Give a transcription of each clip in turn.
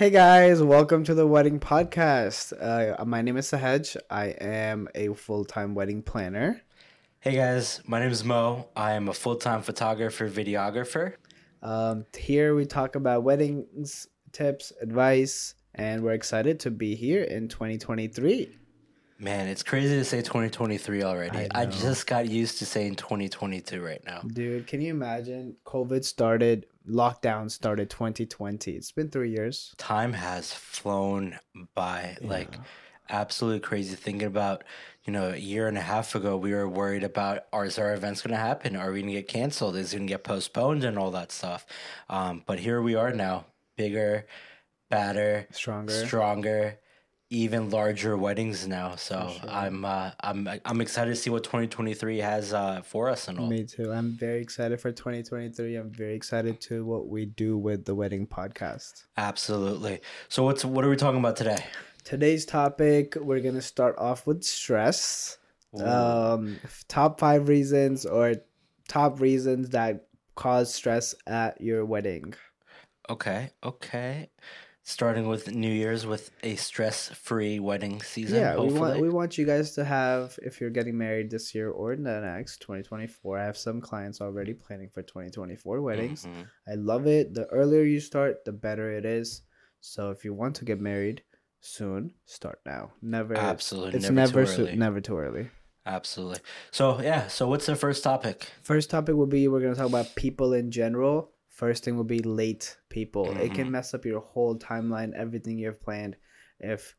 Hey guys, welcome to the wedding podcast. Uh, my name is Sehaj. I am a full time wedding planner. Hey guys, my name is Mo. I am a full time photographer, videographer. Um, here we talk about weddings, tips, advice, and we're excited to be here in 2023. Man, it's crazy to say 2023 already. I I, just got used to saying 2022 right now. Dude, can you imagine? COVID started, lockdown started 2020. It's been three years. Time has flown by like absolutely crazy. Thinking about, you know, a year and a half ago, we were worried about are is our events going to happen? Are we going to get canceled? Is it going to get postponed and all that stuff? Um, but here we are now, bigger, badder, Stronger. stronger, even larger weddings now. So sure. I'm uh, I'm I'm excited to see what 2023 has uh, for us and all. Me too. I'm very excited for 2023. I'm very excited to what we do with the wedding podcast. Absolutely. So what's what are we talking about today? Today's topic, we're going to start off with stress. Ooh. Um, top five reasons or top reasons that cause stress at your wedding. Okay, okay. Starting with New Year's with a stress-free wedding season. yeah, we hopefully. want we want you guys to have if you're getting married this year or the next 2024. I have some clients already planning for 2024 weddings. Mhm. I love it. The earlier you start, the better it is. So if you want to get married soon, start now. Never Absolutely, It's never never too so- early. never too early. Absolutely. So yeah. So what's the first topic? First topic will be we're gonna talk about people in general. First thing will be late people. It Mhm. can mess up your whole timeline, everything you've planned, if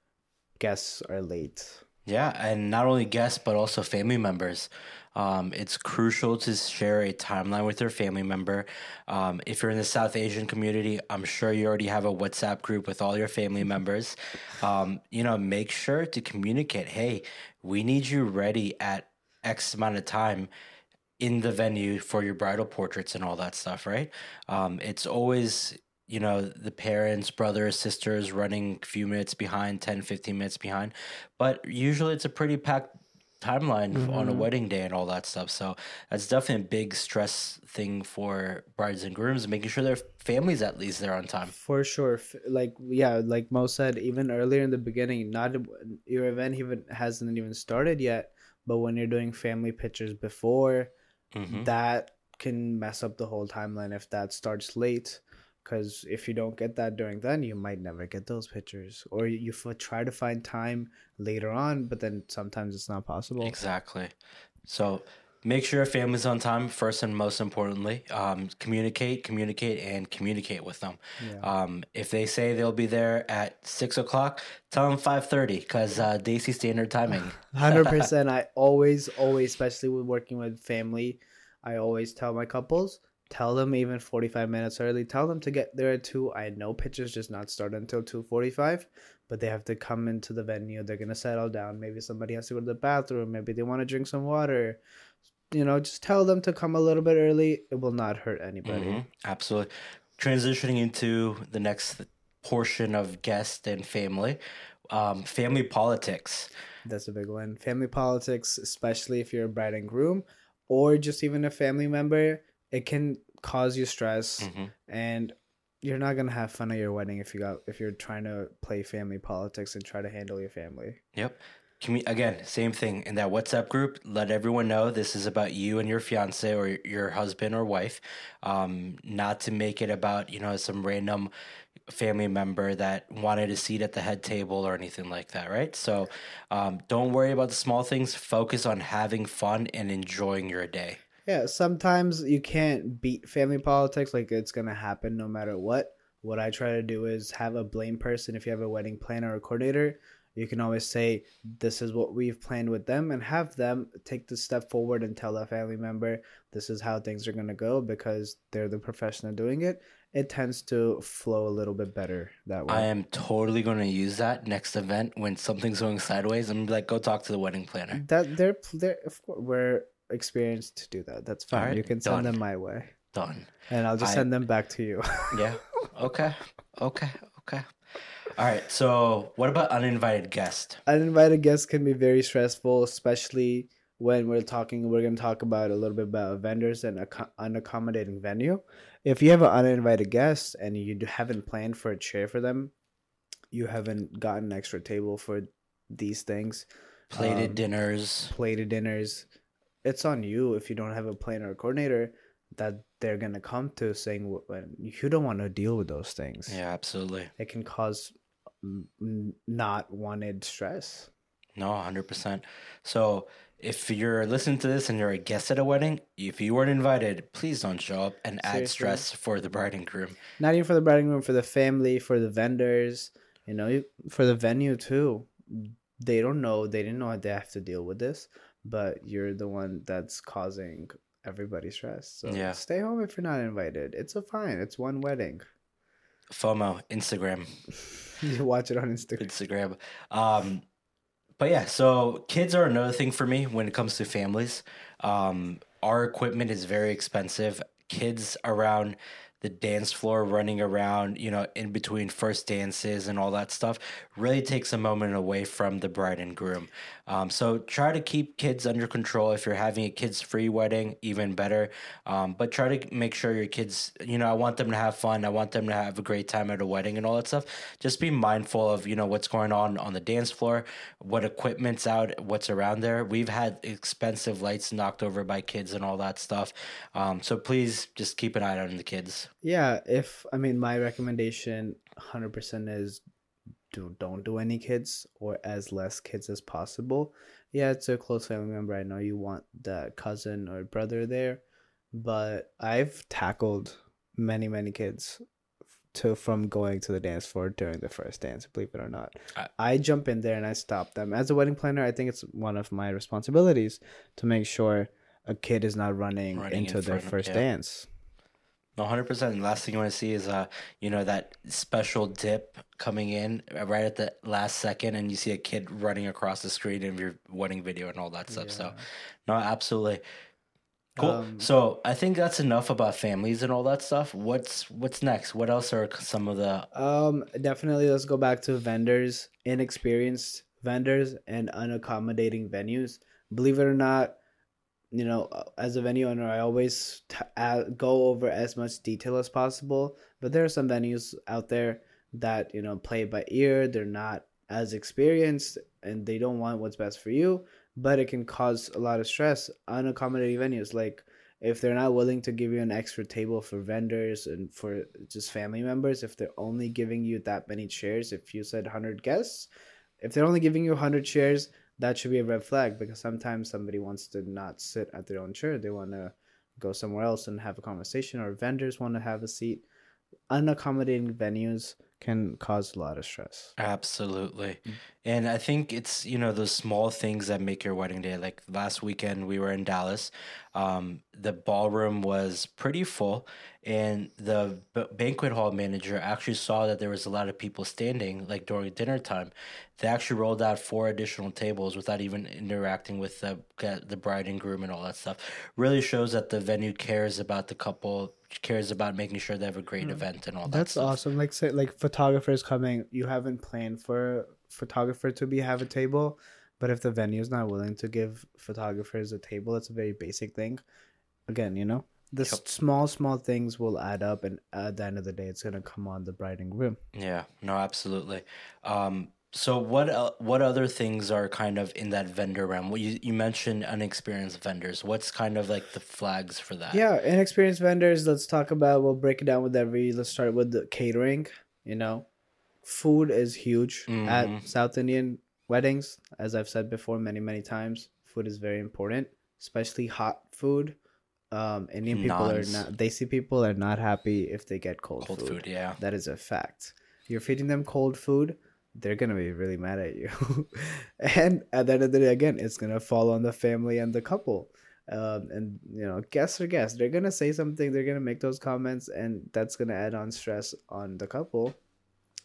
guests are late. Yeah, and not only guests but also family members. Um, it's crucial to share a timeline with your family member. Um, if you're in the South Asian community, I'm sure you already have a WhatsApp group with all your family members. Um, you know, make sure to communicate. Hey, we need you ready at X amount of time in the venue for your bridal portraits and all that stuff, right? Um, it's always you know the parents brothers sisters running a few minutes behind 10 15 minutes behind but usually it's a pretty packed timeline on a Mhm. wedding day and all that stuff so that's definitely a big stress thing for brides and grooms making sure their families at least there on time For sure. Like yeah, like Mo said, even earlier in the beginning, not your event even hasn't even started yet. But when you're doing family pictures before, Mhm. that can mess up the whole timeline if that starts late because if you don't get that during then you might never get those pictures or you, you f- try to find time later on but then sometimes it's not possible Exactly. So make sure your family's on time first and most importantly. Um, communicate, communicate, and communicate with them. yeah. Um, if they say they'll be there at six o'clock, tell them five thirty because uh, Desi standard timing. 100% i always always especially with working with family i always tell my couples tell them even 45 minutes early tell them to get there at 2 i know pictures just not start until 2.45 but they have to come into the venue they're going to settle down maybe somebody has to go to the bathroom maybe they want to drink some water you know just tell them to come a little bit early it will not hurt anybody Mhm, Absolutely. Transitioning into the next portion of guest and family, um, family politics. That's a big one. Family politics, especially if you're a bride and groom or just even a family member, it can cause you stress Mhm. and you're not gonna have fun at your wedding if you got if you're trying to play family politics and try to handle your family. Yep. Commu- again, same thing in that WhatsApp group. Let everyone know this is about you and your fiance or your husband or wife. Um, not to make it about you know some random family member that wanted a seat at the head table or anything like that, right? So, um, don't worry about the small things. Focus on having fun and enjoying your day. Yeah, sometimes you can't beat family politics like it's gonna happen no matter what. What I try to do is have a blame person if you have a wedding planner or coordinator. You can always say, This is what we've planned with them, and have them take the step forward and tell a family member, This is how things are going to go because they're the professional doing it. It tends to flow a little bit better that way. I am totally going to use that next event when something's going sideways. I'm like, go talk to the wedding planner. that they're, they're of course, we're experienced to do that. That's fine. Alright, you can send done. them my way, Done. and I'll just I- send them back to you. Yeah. Okay. Okay. Okay. All right. So, what about uninvited guest? uninvited guests can be very stressful, especially when we're talking. We're going to talk about a little bit about vendors and ac- unaccommodating venue. If you have an uninvited guest and you haven't planned for a chair for them, you haven't gotten an extra table for these things, Plated Um, dinners. plated dinners, it's on you if you don't have a planner or coordinator that they're gonna come to saying you don't want to deal with those things. Yeah, absolutely. It can cause not wanted stress. No, 100%. So if you're listening to this and you're a guest at a wedding, if you weren't invited, please don't show up and add stress for the bride and groom. Not even for the bride and groom, for the family, for the vendors, you know, for the venue too. They don't know, they didn't know they have to deal with this, but you're the one that's causing everybody stress. So Yeah. stay home if you're not invited. It's a fine. It's one wedding. FOMO, Instagram. you watch it on Instagram. Instagram. Um, but yeah, so kids are another thing for me when it comes to families. Um, our equipment is very expensive. Kids around the dance floor, running around, you know, in between first dances and all that stuff, really takes a moment away from the bride and groom. Um, so try to keep kids under control. If you're having a kids free wedding, even better. Um, but try to make sure your kids, you know, I want them to have fun. I want them to have a great time at a wedding and all that stuff. Just be mindful of, you know, what's going on on the dance floor, what equipment's out, what's around there. We've had expensive lights knocked over by kids and all that stuff. Um, so please just keep an eye on the kids. Yeah, if I mean my recommendation 100% is do don't do any kids or as less kids as possible. Yeah, it's a close family member. I know you want that cousin or brother there, but I've tackled many many kids to from going to the dance floor during the first dance, believe it or not. I- I jump in there and I stop them. As a wedding planner, I think it's one of my responsibilities to make sure a kid is not running, Running in into their front of- first yeah. dance. No, hundred percent. The last thing you want to see is, uh, you know, that special dip coming in right at the last second, and you see a kid running across the screen of your wedding video and all that stuff. So, no, absolutely. Cool. Um, so I think that's enough about families and all that stuff. What's what's next? What else are some of the Um, definitely. Let's go back to vendors, inexperienced vendors, and unaccommodating venues. Believe it or not, you know, uh, as a venue owner, I always t- go over as much detail as possible. But there are some venues out there that you know play by ear. They're not as experienced, and they don't want what's best for you. But it can cause a lot of stress. on Unaccommodating venues, like if they're not willing to give you an extra table for vendors and for just family members, if they're only giving you that many chairs, if you said 100 guests, if they're only giving you 100 chairs, that should be a red flag because sometimes somebody wants to not sit at their own chair. They want to go somewhere else and have a conversation, or vendors want to have a seat. Unaccommodating venues can cause a lot of stress. Absolutely. Mm. And I think it's, you know, those small things that make your wedding day. Like last weekend, we were in Dallas. Um, the ballroom was pretty full, and the b- banquet hall manager actually saw that there was a lot of people standing, like during dinner time. They actually rolled out four additional tables without even interacting with the, the bride and groom and all that stuff. Really shows that the venue cares about the couple, cares about making sure they have a great event and all that That's stuff. awesome. Like say like photographers coming, you haven't planned for a photographer to be have a table, but if the venue's not willing to give photographers a table, it's a very basic thing. Again, you know, the Yep. small small things will add up, and at the end of the day, it's gonna come on the bride and groom. Yeah, no, absolutely. Um, so what el- what other things are kind of in that vendor realm? Well, you you mentioned unexperienced vendors. What's kind of like the flags for that? Yeah, inexperienced vendors. Let's talk about. We'll break it down with every. Let's start with the catering. You know, food is huge Mhm. at South Indian weddings. As I've said before, many many times, food is very important, especially hot food. Um, Indian people are not. They see people are not happy if they get cold, cold food. food. Yeah, That is a fact. You're feeding them cold food, they're gonna be really mad at you. and at the end of the day, again, it's gonna fall on the family and the couple. Um, and you know, guests are guests. They're gonna say something. They're gonna make those comments, and that's gonna add on stress on the couple.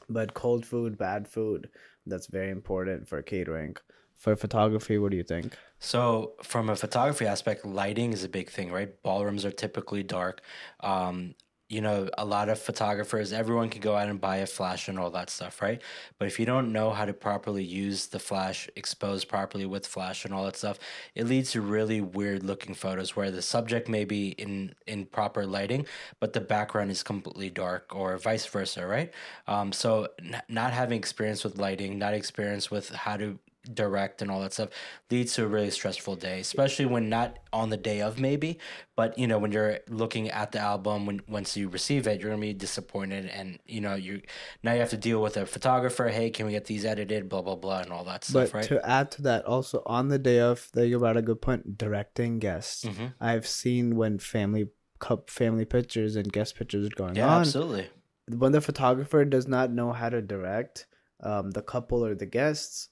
But cold food, bad food, that's very important for catering. For photography, what do you think? So, from a photography aspect, lighting is a big thing, right? Ballrooms are typically dark. Um, you know, a lot of photographers, everyone can go out and buy a flash and all that stuff, right? But if you don't know how to properly use the flash, expose properly with flash and all that stuff, it leads to really weird looking photos where the subject may be in in proper lighting, but the background is completely dark, or vice versa, right? Um, so n- not having experience with lighting, not experience with how to direct and all that stuff leads to a really stressful day especially when not on the day of maybe but you know when you're looking at the album when once you receive it you're gonna be disappointed and you know you now you have to deal with a photographer hey can we get these edited blah blah blah and all that stuff But right to add to that, also on the day of, that you brought a good point. Directing guests, Mhm. I've seen when family cup family pictures and guest pictures are going yeah on. absolutely When the photographer does not know how to direct um, the couple or the guests,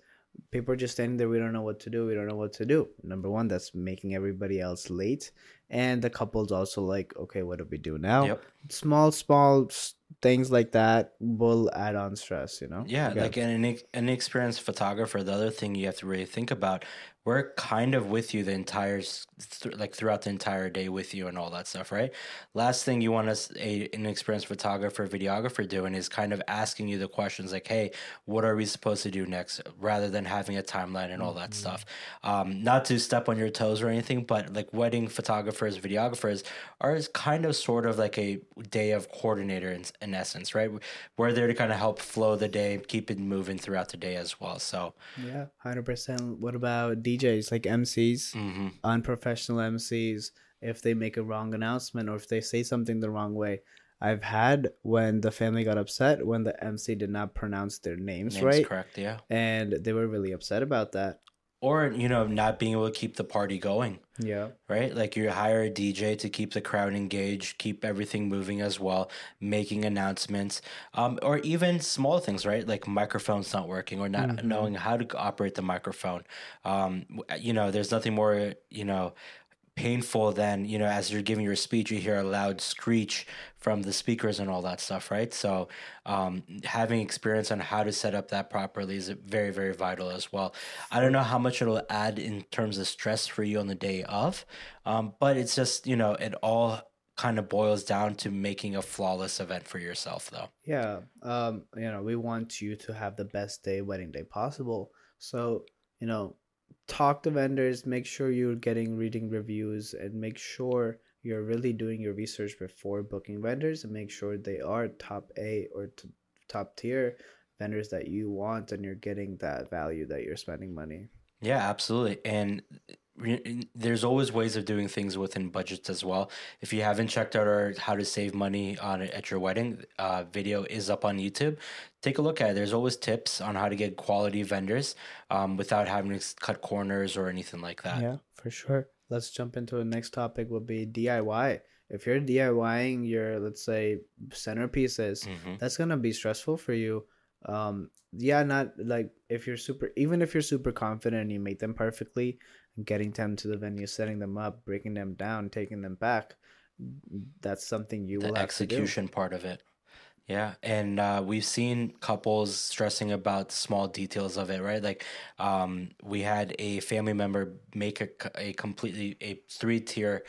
people are just standing there. We don't know what to do. We don't know what to do. Number one, that's making everybody else late, and the couple's also like, okay, what do we do now? Yep. Small, small things like that will add on stress. You know? Yeah, like an inex- inexperienced photographer, the other thing you have to really think about, we're kind of with you the entire, th- like throughout the entire day with you and all that stuff, right? Last thing you want us, a inexperienced photographer, videographer doing is kind of asking you the questions like, hey, what are we supposed to do next? Rather than having a timeline and all that Mm-hmm. stuff. Um, not to step on your toes or anything, but like wedding photographers, videographers are kind of sort of like a day of coordinator in, in essence, right? We're there to kind of help flow the day, keep it moving throughout the day as well. So, Yeah, hundred percent. What about DJs like MCs, mhm. unprofessional MCs? If they make a wrong announcement or if they say something the wrong way, I've had when the family got upset when the MC did not pronounce their names, name's right, correct, yeah. and they were really upset about that. Or, you know, not being able to keep the party going. Yeah, right? Like you hire a DJ to keep the crowd engaged, keep everything moving as well, making announcements, um, or even small things, right? Like microphones not working or not Mhm. knowing how to operate the microphone. Um, you know, there's nothing more, you know, painful than you know as you're giving your speech you hear a loud screech from the speakers and all that stuff right so um, having experience on how to set up that properly is very very vital as well i don't know how much it'll add in terms of stress for you on the day of um, but it's just you know it all kind of boils down to making a flawless event for yourself though yeah. Um, you know, we want you to have the best day, wedding day possible. So, you know, talk to vendors, make sure you're getting reading reviews, and make sure you're really doing your research before booking vendors, and make sure they are top A or t- top tier vendors that you want, and you're getting that value that you're spending money. Yeah, absolutely. And there's always ways of doing things within budgets as well. If you haven't checked out our how to save money on it at your wedding uh, video is up on YouTube. Take a look at it. There's always tips on how to get quality vendors um, without having to cut corners or anything like that. Yeah, for sure. Let's jump into the next topic. Would be DIY. If you're DIYing your, let's say, centerpieces, Mhm. that's gonna be stressful for you. Um, yeah, not like if you're super, even if you're super confident and you make them perfectly, getting them to the venue, setting them up, breaking them down, taking them back, that's something you the will have to do. execution part of it. Yeah, and uh, we've seen couples stressing about small details of it, right? Like, um, we had a family member make a, a completely a three tier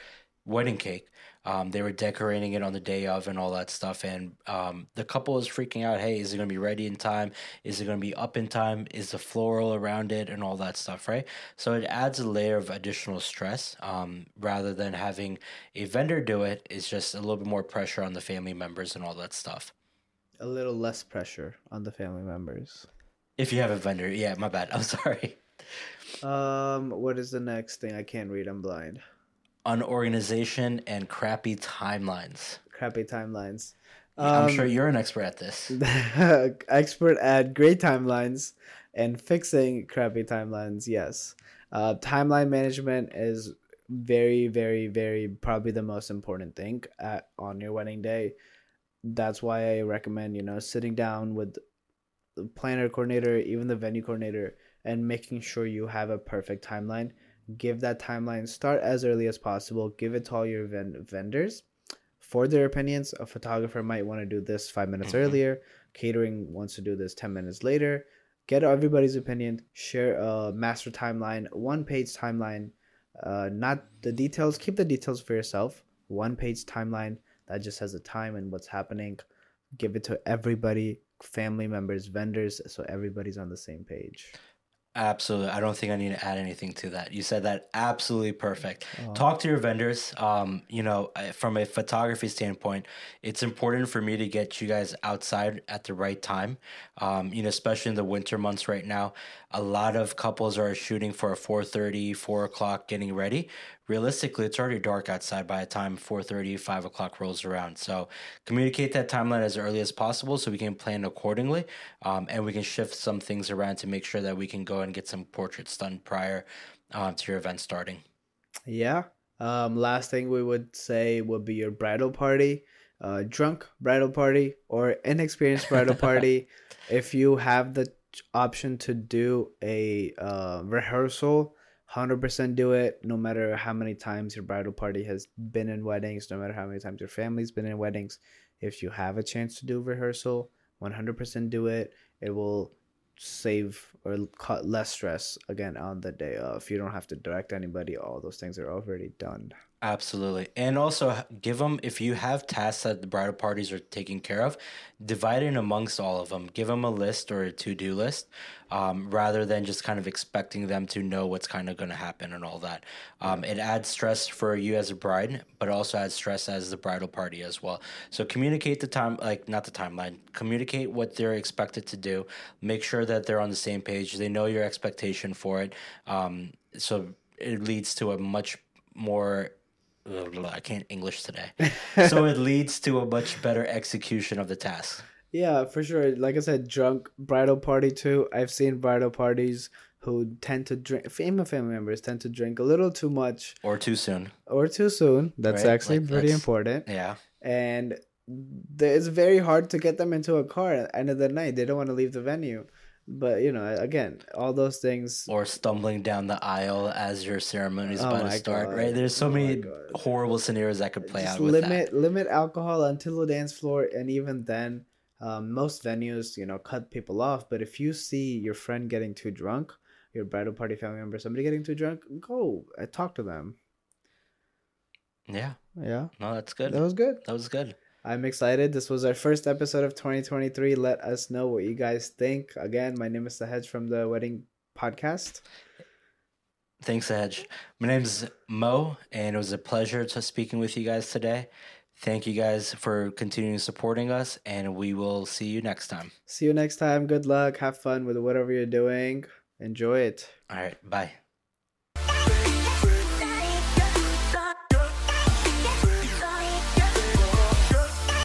wedding cake. Um, they were decorating it on the day of and all that stuff, and um, the couple is freaking out. Hey, is it going to be ready in time? Is it going to be up in time? Is the floral around it and all that stuff, right? So it adds a layer of additional stress um, rather than having a vendor do it. It's just a little bit more pressure on the family members and all that stuff. A little less pressure on the family members. If you have a vendor, yeah, my bad. I'm sorry. Um, what is the next thing? I can't read. I'm blind. Unorganization and crappy timelines. Crappy timelines. I'm Um, sure you're an expert at this. expert at great timelines and fixing crappy timelines yes uh, timeline management is very very very probably the most important thing at, on your wedding day that's why i recommend you know sitting down with the planner coordinator even the venue coordinator and making sure you have a perfect timeline give that timeline start as early as possible give it to all your ven- vendors for their opinions. A photographer might want to do this five minutes Mhm. earlier. Catering wants to do this 10 minutes later. Get everybody's opinion. Share a master timeline, one page timeline. Uh, not the details. Keep the details for yourself. One page timeline. that just has a time and what's happening. Give it to everybody, family members, vendors, so everybody's on the same page. Absolutely. I don't think I need to add anything to that. You said that absolutely perfect. Talk to your vendors. Um, you know, from a photography standpoint, it's important for me to get you guys outside at the right time. Um, you know, especially in the winter months right now, a lot of couples are shooting for a 4.30, 4 o'clock getting ready. Realistically, it's already dark outside by the time 4.30, 5 o'clock rolls around. So communicate that timeline as early as possible so we can plan accordingly um, and we can shift some things around to make sure that we can go and get some portraits done prior uh, to your event starting. Yeah. Um, last thing we would say would be your bridal party, uh, drunk bridal party, or inexperienced bridal party. if you have the option to do a uh, rehearsal, 100% do it no matter how many times your bridal party has been in weddings, no matter how many times your family's been in weddings. If you have a chance to do rehearsal, 100% do it. It will save or cut less stress again on the day of. You don't have to direct anybody. All those things are already done. Absolutely. And also give them, if you have tasks that the bridal parties are taking care of, divide it amongst all of them. Give them a list or a to do list um, rather than just kind of expecting them to know what's kind of going to happen and all that. Um, it adds stress for you as a bride, but also adds stress as the bridal party as well. So communicate the time, like not the timeline, communicate what they're expected to do. Make sure that they're on the same page. They know your expectation for it. Um, so it leads to a much more I can't English today. so it leads to a much better execution of the task. Yeah, for sure. Like I said, drunk bridal party too. I've seen bridal parties who tend to drink. Female family members tend to drink a little too much Or too soon. or too soon. That's Right, actually like, pretty that's- important. Yeah. And it's very hard to get them into a car at the end of the night. They don't want to leave the venue. But you know, again, all those things. Or stumbling down the aisle as your ceremony is Oh about to start, God. right? There's so Oh many horrible scenarios that could play just out with limit that. limit alcohol until the dance floor, and even then, um, most venues, you know, cut people off. But if you see your friend getting too drunk, your bridal party family member, somebody getting too drunk, go uh, talk to them. Yeah. Yeah, No, that's good. that was good. That was good. I'm excited. This was our first episode of 2023. Let us know what you guys think. Again, my name is Sehaj from the Wedding Podcast. Thanks, Edge. My name is Mo, and it was a pleasure to speaking with you guys today. Thank you guys for continuing supporting us, and we will see you next time. See you next time. Good luck. Have fun with whatever you're doing. Enjoy it. All right. Bye.